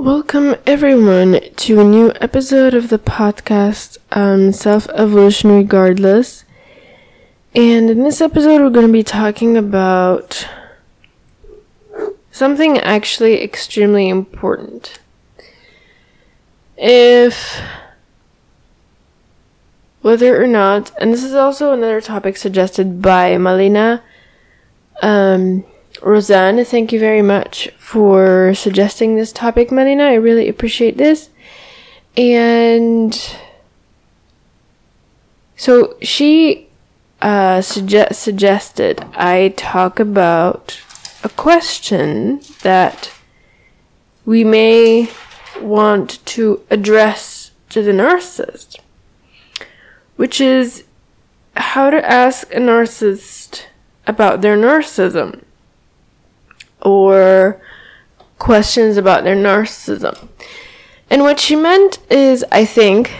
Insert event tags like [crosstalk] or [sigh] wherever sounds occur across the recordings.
Welcome everyone to a new episode of the podcast um, Self Evolution Regardless. And in this episode, we're going to be talking about something actually extremely important. If whether or not, and this is also another topic suggested by Malina um, Roseanne, thank you very much for suggesting this topic, Malina. I really appreciate this. And so she uh, suggest- suggested I talk about a question that we may want to address to the narcissist, which is how to ask a narcissist about their narcissism or questions about their narcissism. And what she meant is, I think,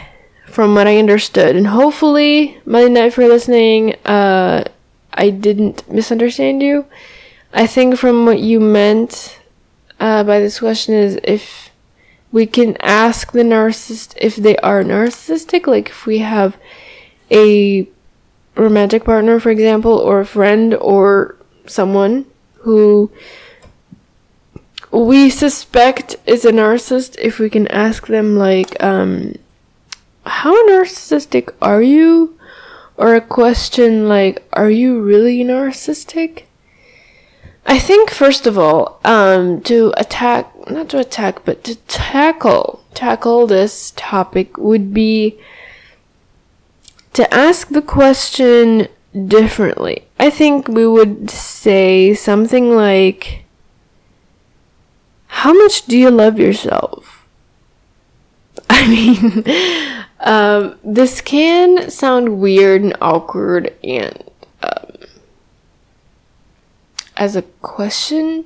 from what I understood, and hopefully, Melina, if you're listening, uh, I didn't misunderstand you. I think from what you meant uh, by this question is if we can ask the narcissist if they are narcissistic, like if we have a romantic partner, for example, or a friend or someone who we suspect is a narcissist if we can ask them like um how narcissistic are you? Or a question like are you really narcissistic? I think first of all um to attack not to attack but to tackle tackle this topic would be to ask the question differently. I think we would say something like how much do you love yourself? [laughs] I mean, um, this can sound weird and awkward and um, as a question,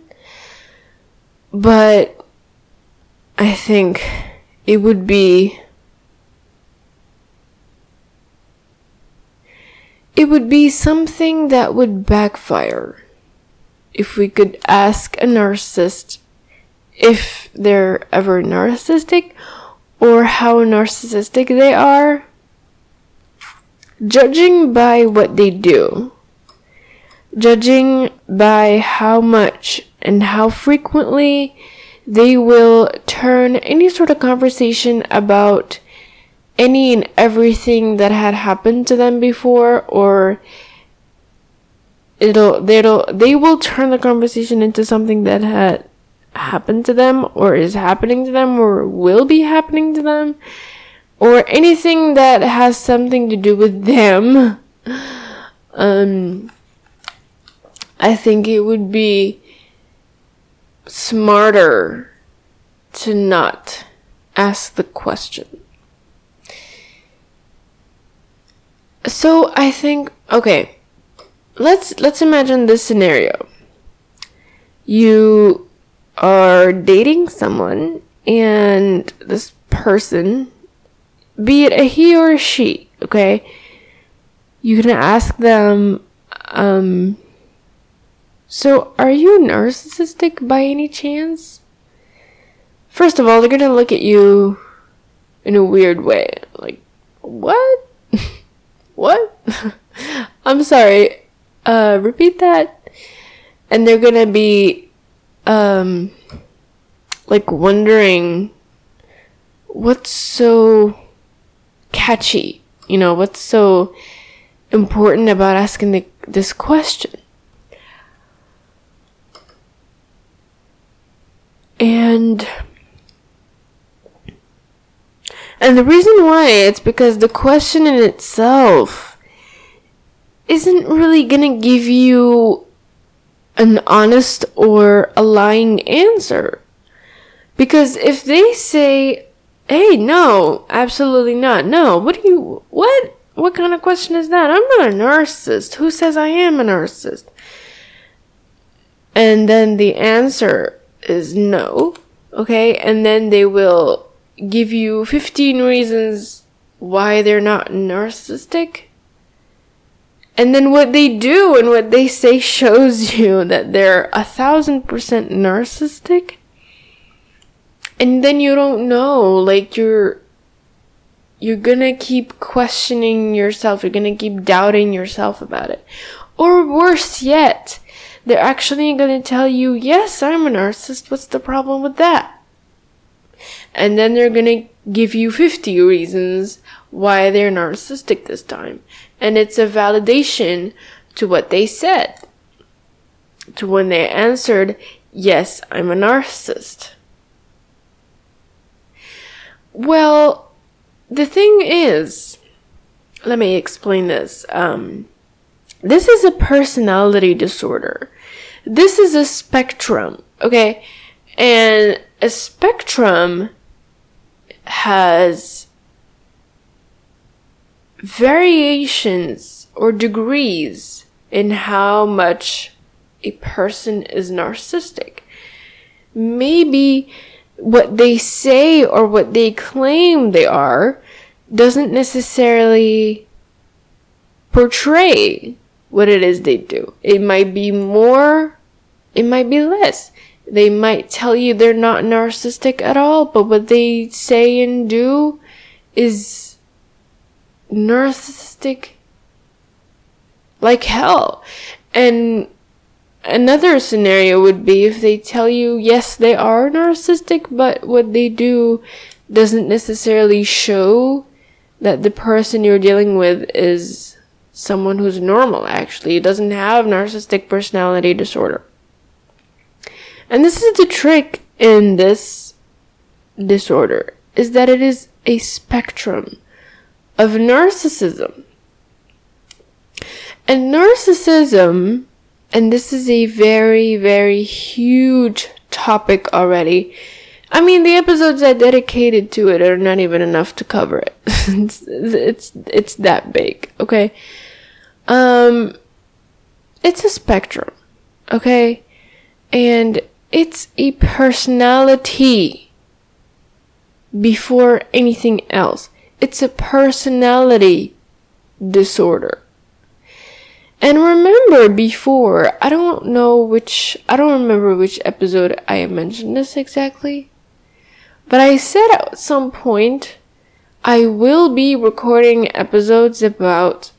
but I think it would be it would be something that would backfire if we could ask a narcissist if they're ever narcissistic or how narcissistic they are, judging by what they do, judging by how much and how frequently they will turn any sort of conversation about any and everything that had happened to them before or it'll they'll they will turn the conversation into something that had happened to them or is happening to them or will be happening to them or anything that has something to do with them um i think it would be smarter to not ask the question. So i think okay let's let's imagine this scenario. You are dating someone and this person, be it a he or a she, okay, you can ask them, um, so are you narcissistic by any chance? First of all, they're gonna look at you in a weird way. Like, what? [laughs] what? [laughs] I'm sorry. Uh, repeat that. And they're gonna be um like wondering what's so catchy you know what's so important about asking the, this question. And and the reason why it's because the question in itself isn't really gonna give you an honest or a lying answer. Because if they say, hey, no, absolutely not, no, what do you, what? What kind of question is that? I'm not a narcissist. Who says I am a narcissist? And then the answer is no, okay? And then they will give you 15 reasons why they're not narcissistic. And then what they do and what they say shows [laughs] you that they're a thousand percent narcissistic. and then you don't know like you're you're gonna keep questioning yourself you're gonna keep doubting yourself about it or worse yet they're actually gonna tell you yes i'm a narcissist what's the problem with that and then they're gonna give you 50 reasons why they're narcissistic this time and it's a validation to what they said to when they answered yes i'm a narcissist well, the thing is, let me explain this. Um, this is a personality disorder. This is a spectrum, okay? And a spectrum has variations or degrees in how much a person is narcissistic. Maybe what they say or what they claim they are doesn't necessarily portray what it is they do. It might be more, it might be less. They might tell you they're not narcissistic at all, but what they say and do is narcissistic like hell. And another scenario would be if they tell you, yes, they are narcissistic, but what they do doesn't necessarily show that the person you're dealing with is someone who's normal, actually. It doesn't have narcissistic personality disorder. And this is the trick in this disorder, is that it is a spectrum of narcissism. And narcissism and this is a very, very huge topic already. I mean, the episodes I dedicated to it are not even enough to cover it. [laughs] it's, it's, it's that big, okay? Um, it's a spectrum, okay? And it's a personality before anything else. It's a personality disorder. And remember before, I don't know which, I don't remember which episode I mentioned this exactly. But I said at some point, I will be recording episodes about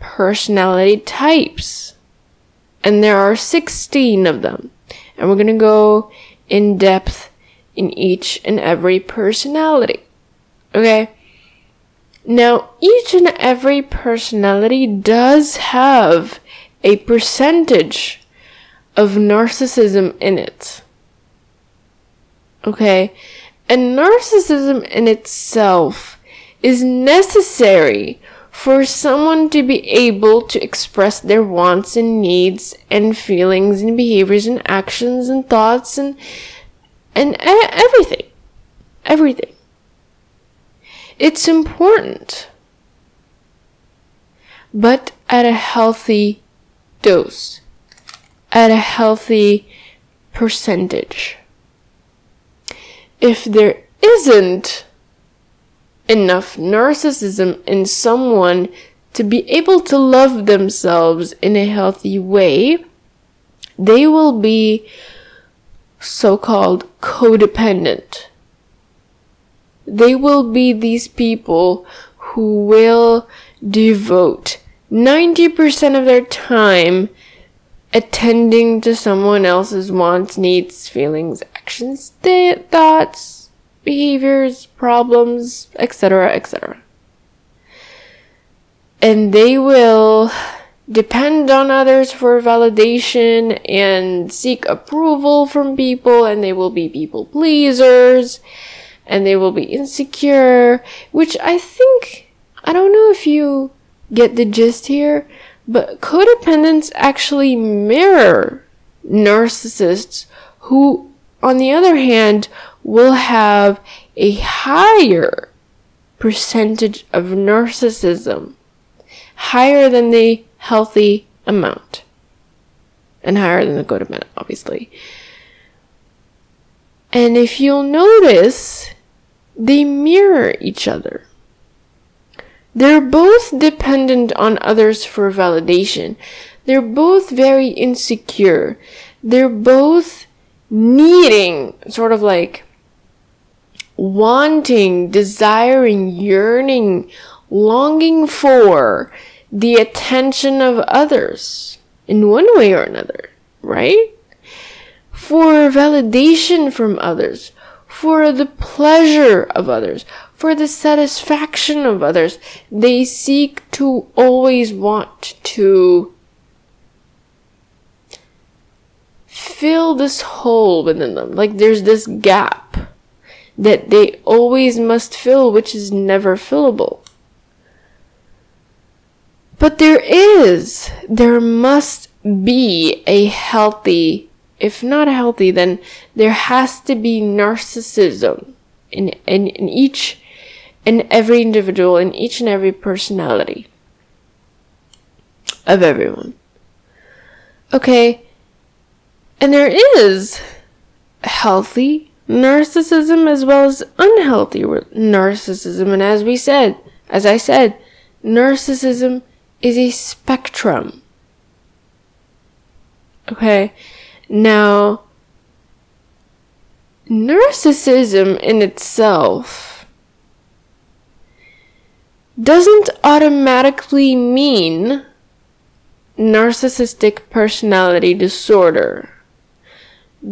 personality types. And there are 16 of them. And we're gonna go in depth in each and every personality. Okay? Now, each and every personality does have a percentage of narcissism in it. Okay? And narcissism in itself is necessary for someone to be able to express their wants and needs and feelings and behaviors and actions and thoughts and and everything. Everything. It's important, but at a healthy dose, at a healthy percentage. If there isn't enough narcissism in someone to be able to love themselves in a healthy way, they will be so called codependent they will be these people who will devote 90% of their time attending to someone else's wants, needs, feelings, actions, th- thoughts, behaviors, problems, etc., etc. And they will depend on others for validation and seek approval from people, and they will be people pleasers and they will be insecure, which I think, I don't know if you get the gist here, but codependents actually mirror narcissists who, on the other hand, will have a higher percentage of narcissism, higher than the healthy amount, and higher than the codependent, obviously. And if you'll notice, they mirror each other. They're both dependent on others for validation. They're both very insecure. They're both needing, sort of like, wanting, desiring, yearning, longing for the attention of others in one way or another, right? For validation from others, for the pleasure of others, for the satisfaction of others. They seek to always want to fill this hole within them. Like there's this gap that they always must fill, which is never fillable. But there is, there must be a healthy, if not healthy, then there has to be narcissism in, in, in each in every individual, in each and every personality of everyone. Okay, and there is healthy narcissism as well as unhealthy narcissism, and as we said, as I said, narcissism is a spectrum. Okay, now narcissism in itself doesn't automatically mean narcissistic personality disorder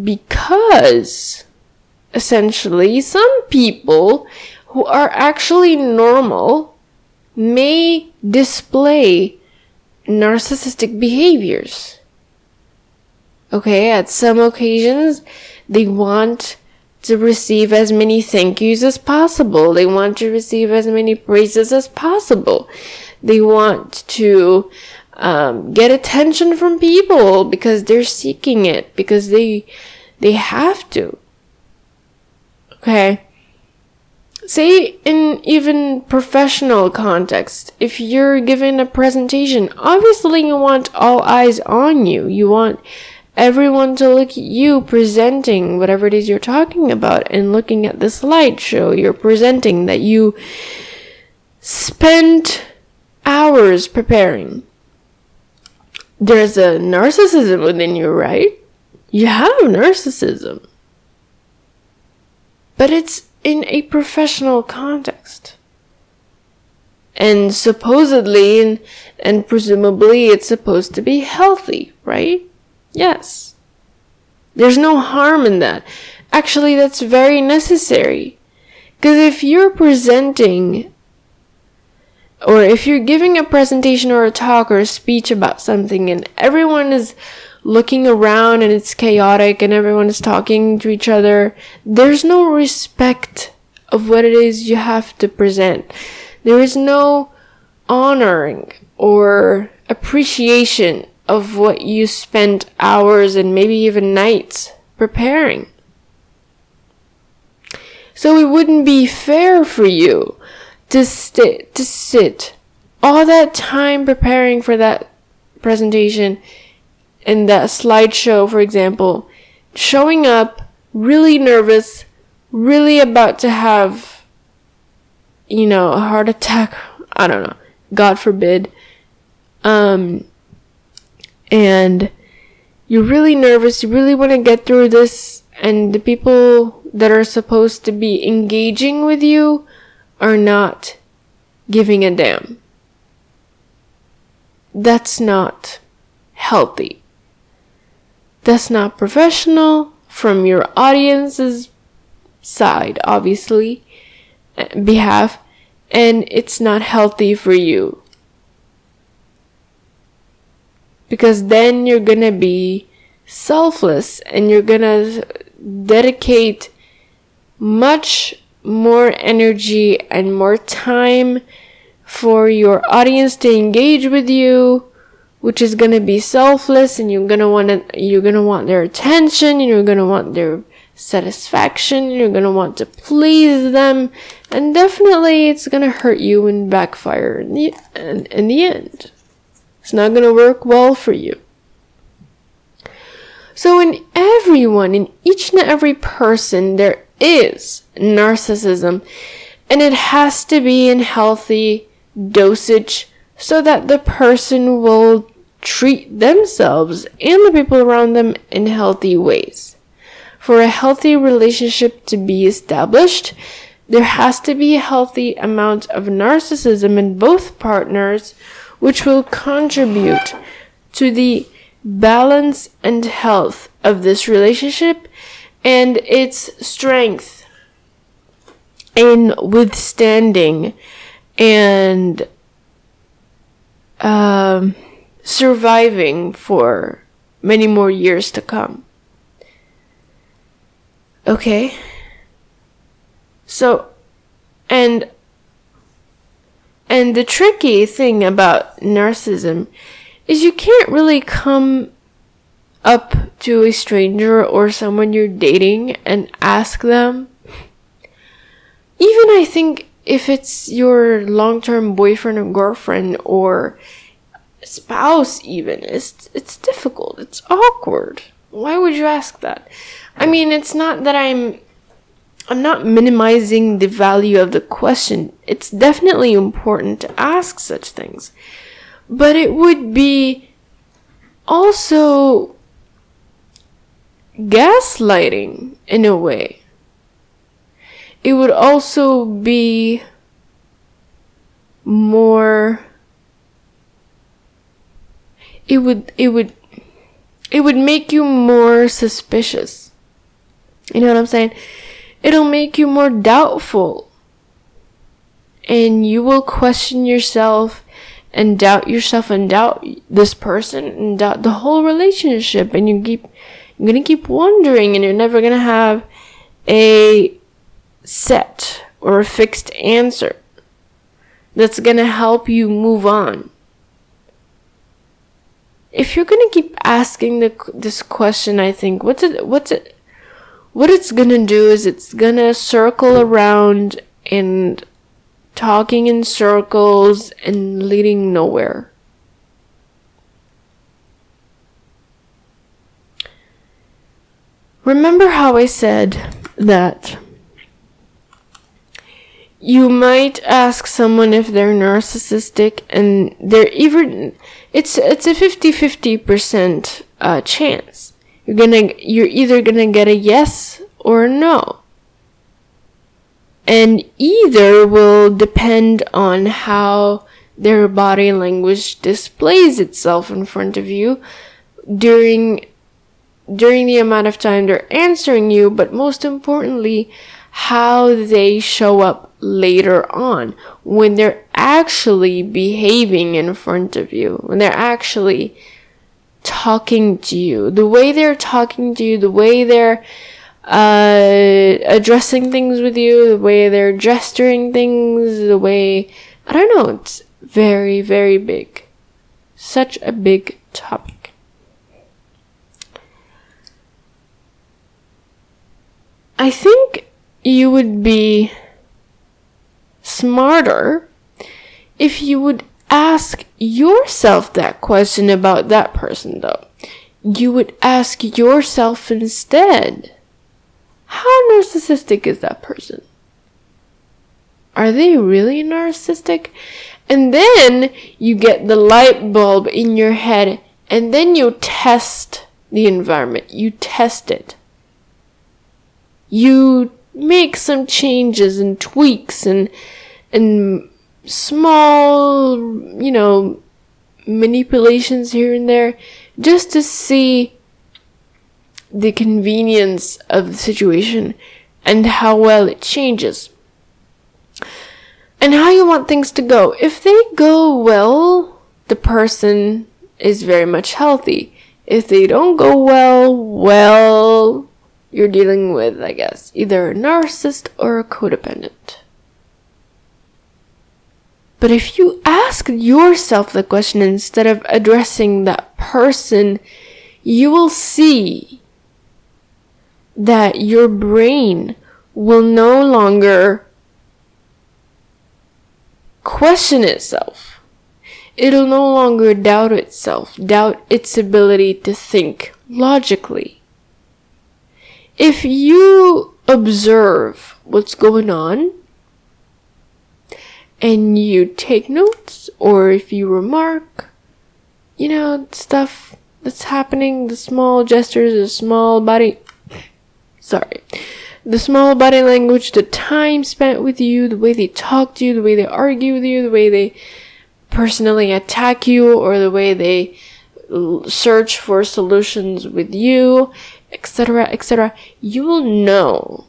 because essentially some people who are actually normal may display narcissistic behaviors. Okay, at some occasions, they want to receive as many thank yous as possible. They want to receive as many praises as possible. They want to um, get attention from people because they're seeking it because they they have to. Okay. Say in even professional context, if you're given a presentation, obviously you want all eyes on you. You want everyone to look at you presenting whatever it is you're talking about and looking at the slideshow you're presenting that you spent hours preparing. There's a narcissism within you, right? You have narcissism. But it's in a professional context. And supposedly and, and presumably it's supposed to be healthy, right? Yes. There's no harm in that. Actually, that's very necessary. Because if you're presenting, or if you're giving a presentation or a talk or a speech about something and everyone is looking around and it's chaotic and everyone is talking to each other, there's no respect of what it is you have to present. There is no honoring or appreciation of what you spent hours and maybe even nights preparing. So it wouldn't be fair for you to sit to sit all that time preparing for that presentation and that slideshow, for example, showing up really nervous, really about to have, you know, a heart attack. I don't know. God forbid. Um, and you're really nervous, you really want to get through this, and the people that are supposed to be engaging with you are not giving a damn. That's not healthy. That's not professional from your audience's side, obviously, eh, behalf, and it's not healthy for you because then you're gonna be selfless and you're gonna dedicate much more energy and more time for your audience to engage with you which is going to be selfless and you're going to want to, you're going to want their attention and you're going to want their satisfaction you're going to want to please them. And definitely it's going to hurt you and backfire in the, in, in the end it's not going to work well for you. So, in everyone, in each and every person, there is narcissism, and it has to be in healthy dosage so that the person will treat themselves and the people around them in healthy ways. for a healthy relationship to be established, there has to be a healthy amount of narcissism in both partners, which will contribute to the balance and health of this relationship and its strength in withstanding and um, surviving for many more years to come. Okay? So, and, and the tricky thing about narcissism is you can't really come up to a stranger or someone you're dating and ask them. Even I think if it's your long-term boyfriend or girlfriend or spouse even it's it's difficult. It's awkward. Why would you ask that? I mean it's not that i'm i'm not minimizing the value of the question it's definitely important to ask such things but it would be also gaslighting in a way it would also be more it would it would it would make you more suspicious. You know what I'm saying? It'll make you more doubtful. And you will question yourself and doubt yourself and doubt this person and doubt the whole relationship and you keep you're gonna keep wondering and you're never gonna have a set or a fixed answer that's gonna help you move on if you're gonna keep asking the, this question, I think what's it, what's it, what it's gonna do is it's gonna circle around and talking in circles and leading nowhere. Remember how I said that you might ask someone if they're narcissistic and they're even it's it's a 50-50% uh, chance you're gonna you're either gonna get a yes or a no. And either will depend on how their body language displays itself in front of you during during the amount of time they're answering you but most importantly how they show up later on when they're actually behaving in front of you, when they're actually talking to you, the way they're talking to you, the way they're uh, addressing things with you, the way they're gesturing things, the way I don't know, it's very, very big. Such a big topic. I think you would be smarter if you would ask yourself that question about that person, though. You would ask yourself instead how narcissistic is that person? Are they really narcissistic? And then you get the light bulb in your head and then you test the environment. You test it. You make some changes and tweaks and and small, you know, manipulations here and there just to see the convenience of the situation and how well it changes. And how you want things to go. If they go well, the person is very much healthy. If they don't go well, well, you're dealing with, I guess, either a narcissist or a codependent. But if you ask yourself the question instead of addressing that person, you will see that your brain will no longer question itself. It'll no longer doubt itself, doubt its ability to think logically. If you observe what's going on, and you take notes or if you remark, you know, stuff that's happening, the small gestures, the small body sorry. The small body language, the time spent with you, the way they talk to you, the way they argue with you, the way they personally attack you, or the way they search for solutions with you, etc., etc., you will know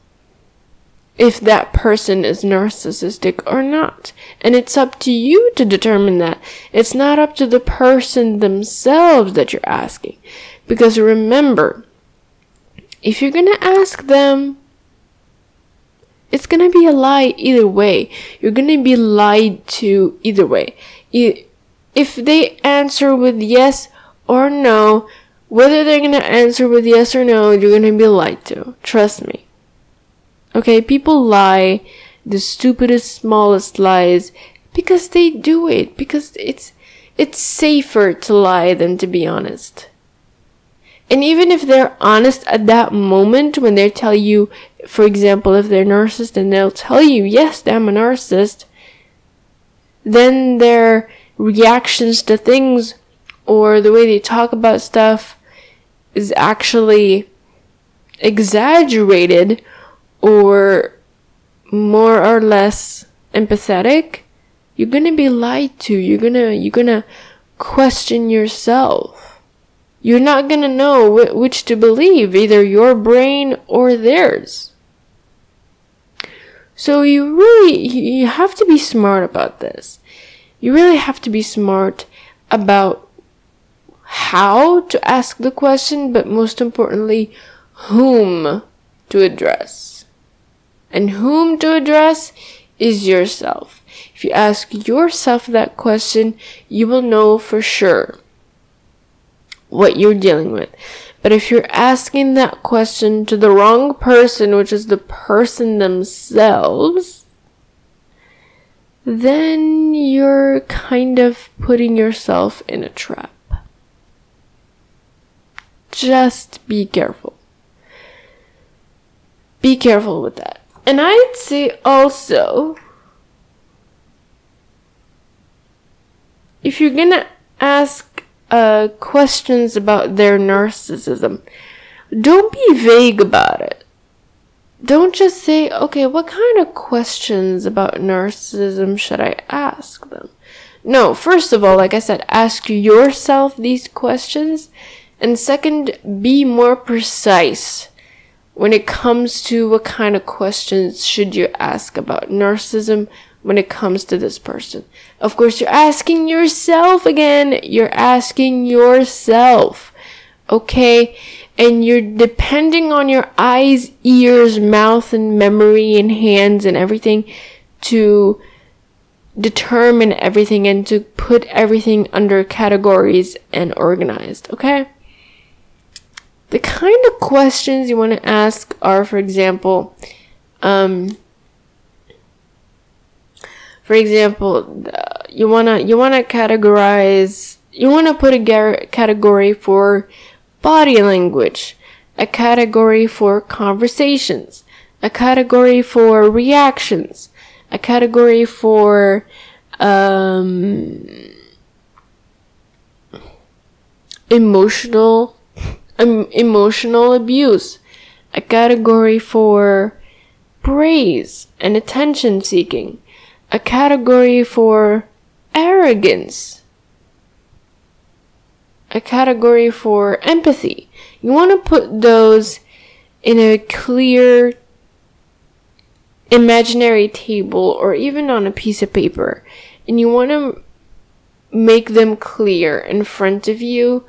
if that person is narcissistic or not. And it's up to you to determine that. It's not up to the person themselves that you're asking. Because remember, if you're gonna ask them, it's gonna be a lie either way. You're gonna be lied to either way. If they answer with yes or no, whether they're gonna answer with yes or no, you're gonna be lied to. Trust me. Okay, people lie the stupidest, smallest lies because they do it because it's it's safer to lie than to be honest. And even if they're honest at that moment when they tell you, for example, if they're narcissist and they'll tell you, yes, I'm a narcissist, then their reactions to things or the way they talk about stuff is actually exaggerated or more or less empathetic, you're gonna be lied to. You're gonna, you're gonna question yourself. You're not gonna know wh- which to believe, either your brain or theirs. So you really, you have to be smart about this. You really have to be smart about how to ask the question, but most importantly, whom to address and whom to address is yourself. If you ask yourself that question, you will know for sure what you're dealing with. But if you're asking that question to the wrong person, which is the person themselves, then you're kind of putting yourself in a trap. Just be careful. Be careful with that. And I'd say also, if you're gonna ask uh, questions about their narcissism, don't be vague about it. Don't just say, okay, what kind of questions about narcissism should I ask them? No, first of all, like I said, ask yourself these questions. And second, be more precise when it comes to what kind of questions should you ask about narcissism when it comes to this person. Of course, you're asking yourself again. You're asking yourself. Okay? And you're depending on your eyes, ears, mouth, and memory, and hands, and everything to determine everything and to put everything under categories and organized. Okay? The kind of questions you want to ask are, for example, um, for example, uh, you wanna you wanna categorize you wanna put a gar- category for body language, a category for conversations, a category for reactions, a category for um, emotional emotional abuse, a category for praise and attention seeking, a category for arrogance, a category for empathy. You want to put those in a clear imaginary table or even on a piece of paper and you want to make them clear in front of you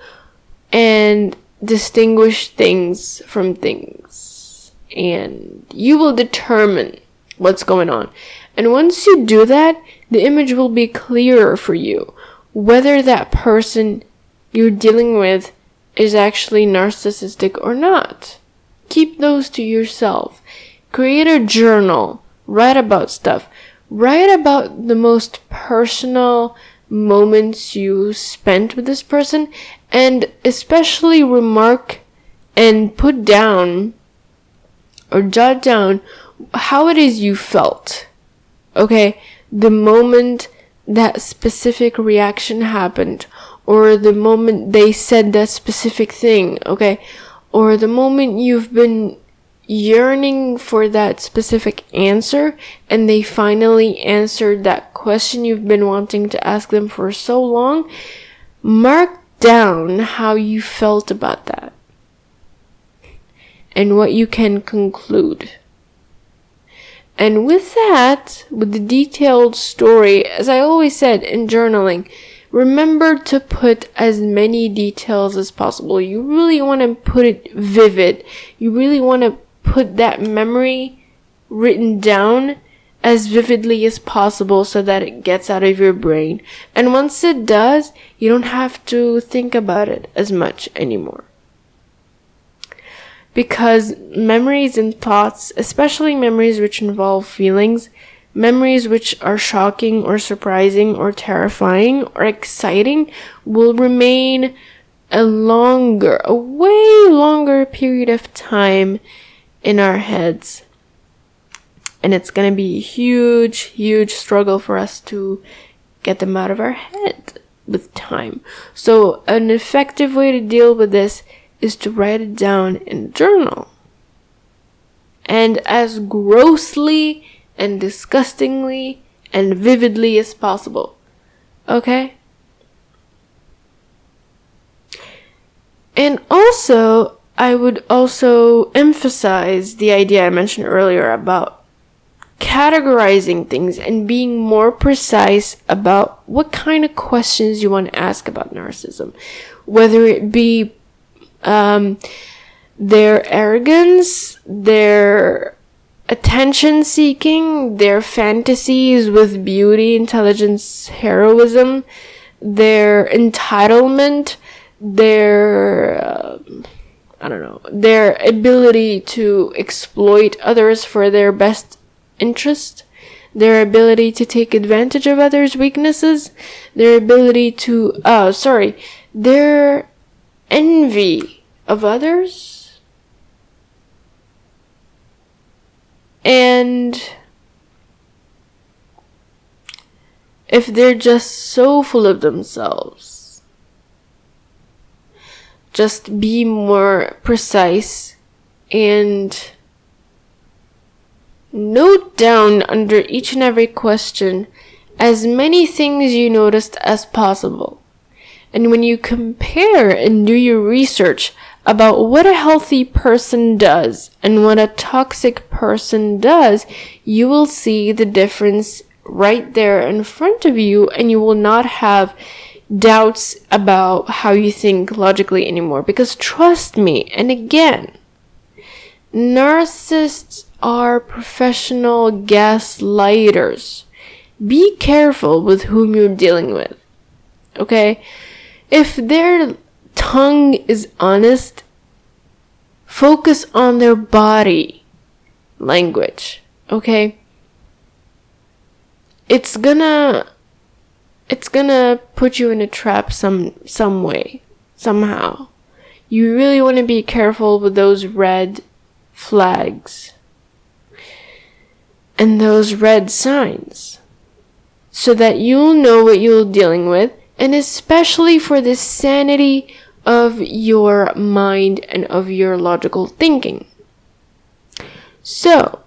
and distinguish things from things and you will determine what's going on. And once you do that, the image will be clearer for you whether that person you're dealing with is actually narcissistic or not. Keep those to yourself. Create a journal. Write about stuff. Write about the most personal moments you spent with this person and especially remark and put down or jot down how it is you felt. Okay, the moment that specific reaction happened, or the moment they said that specific thing, okay, or the moment you've been yearning for that specific answer and they finally answered that question you've been wanting to ask them for so long, mark down how you felt about that and what you can conclude. And with that, with the detailed story, as I always said in journaling, remember to put as many details as possible. You really want to put it vivid. You really want to put that memory written down as vividly as possible so that it gets out of your brain. And once it does, you don't have to think about it as much anymore. Because memories and thoughts, especially memories which involve feelings, memories which are shocking or surprising or terrifying or exciting will remain a longer, a way longer period of time in our heads. And it's going to be a huge, huge struggle for us to get them out of our head with time. So, an effective way to deal with this is to write it down in a journal. And as grossly and disgustingly and vividly as possible. Okay? And also, I would also emphasize the idea I mentioned earlier about categorizing things and being more precise about what kind of questions you want to ask about narcissism. Whether it be um, their arrogance, their attention seeking, their fantasies with beauty, intelligence, heroism, their entitlement, their. Uh, I don't know, their ability to exploit others for their best interest, their ability to take advantage of others' weaknesses, their ability to, uh, sorry, their envy of others, and if they're just so full of themselves just be more precise and note down under each and every question as many things you noticed as possible. And when you compare and do your research about what a healthy person does and what a toxic person does, you will see the difference right there in front of you and you will not have doubts about how you think logically anymore. Because trust me, and again, narcissists are professional gaslighters. Be careful with whom you're dealing with. Okay? If their tongue is honest, focus on their body language. Okay? It's gonna it's gonna put you in a trap some some way somehow you really want to be careful with those red flags and those red signs so that you'll know what you're dealing with and especially for the sanity of your mind and of your logical thinking so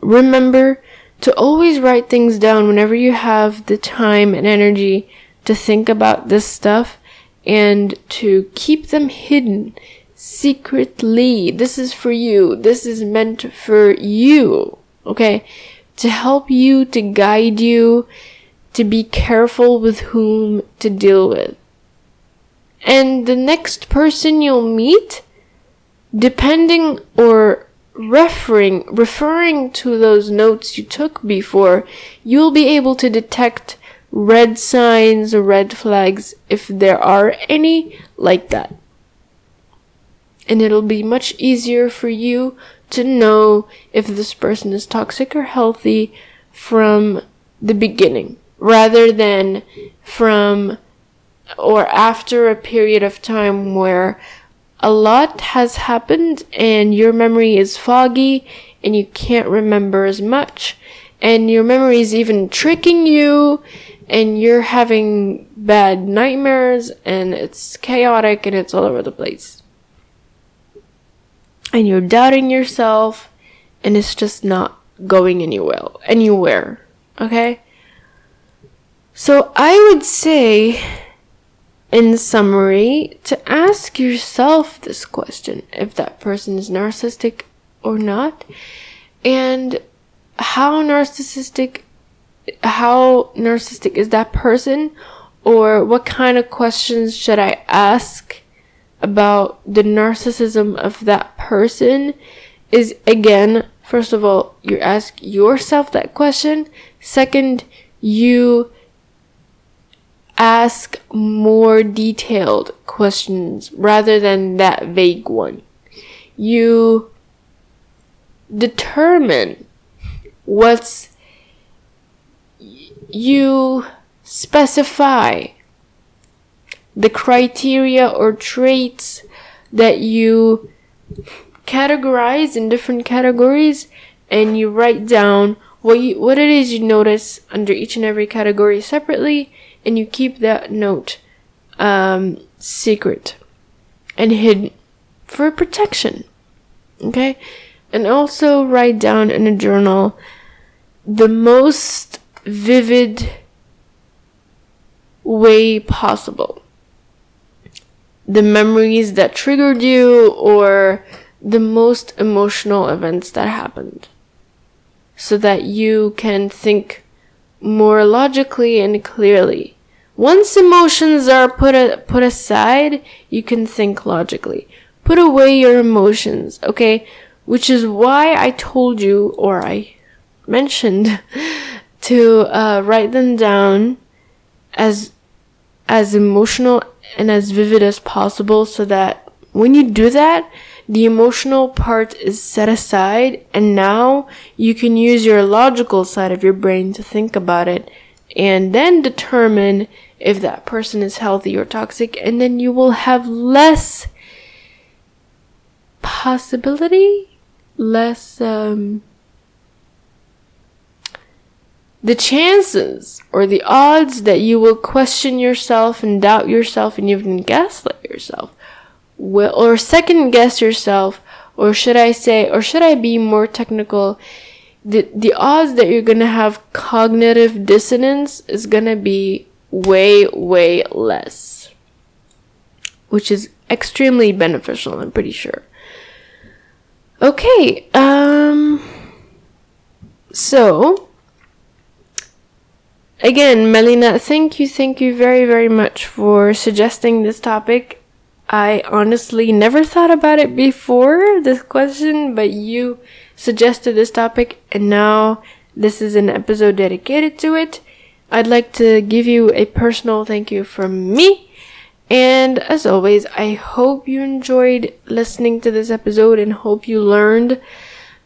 remember to always write things down whenever you have the time and energy to think about this stuff and to keep them hidden secretly. This is for you. This is meant for you. Okay? To help you, to guide you, to be careful with whom to deal with. And the next person you'll meet, depending or referring referring to those notes you took before, you'll be able to detect red signs or red flags if there are any like that. And it'll be much easier for you to know if this person is toxic or healthy from the beginning rather than from or after a period of time where a lot has happened and your memory is foggy and you can't remember as much and your memory is even tricking you and you're having bad nightmares and it's chaotic and it's all over the place. And you're doubting yourself and it's just not going anywhere anywhere okay? So i would say in summary to ask yourself this question if that person is narcissistic or not and how narcissistic how narcissistic is that person or what kind of questions should I ask about the narcissism of that person is again, first of all, you ask yourself that question. Second, you ask more detailed questions rather than that vague one. You determine what's you specify the criteria or traits that you categorize in different categories and you write down what you, what it is you notice under each and every category separately and you keep that note um, secret and hidden for protection okay and also write down in a journal the most vivid way possible. The memories that triggered you or the most emotional events that happened. So that you can think more logically and clearly. Once emotions are put a, put aside, you can think logically. Put away your emotions, okay? Which is why I told you, or I mentioned, [laughs] to uh, write them down as as emotional and as vivid as possible so that when you do that, the emotional part is set aside and now you can use your logical side of your brain to think about it and then determine if that person is healthy or toxic and then you will have less possibility less um the chances or the odds that you will question yourself and doubt yourself and even gaslight yourself will, or second guess yourself or should I say or should I be more technical? The the odds that you're to have cognitive dissonance is to be way way less which is extremely beneficial I'm pretty sure. Okay um so Again, Melina, thank you, thank you very, very much for suggesting this topic. I honestly never thought about it before this question, but you suggested this topic, and now this is an episode dedicated to it. I'd like to give you a personal thank you from me. And as always, I hope you enjoyed listening to this episode and hope you learned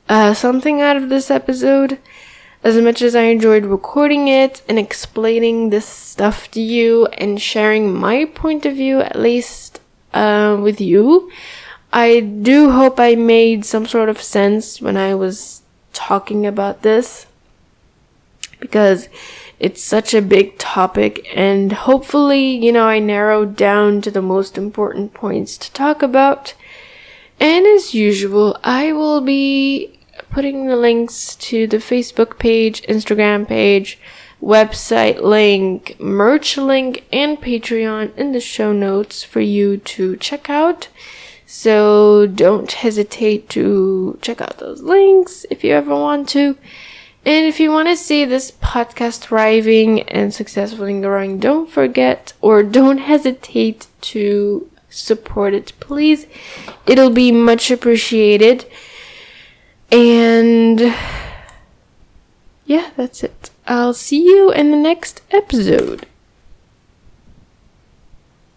uh, something out of this episode. As much as I enjoyed recording it and explaining this stuff to you and sharing my point of view, at least uh, with you, I do hope I made some sort of sense when I was talking about this because it's such a big topic and hopefully, you know, I narrowed down to the most important points to talk about. And as usual, I will be putting the links to the Facebook page, Instagram page, website link, merch link, and Patreon in the show notes for you to check out. So don't hesitate to check out those links if you ever want to. And if you want to see this podcast thriving and successfully growing, don't forget or don't hesitate to support it, please. It'll be much appreciated. And yeah, that's it. I'll see you in the next episode.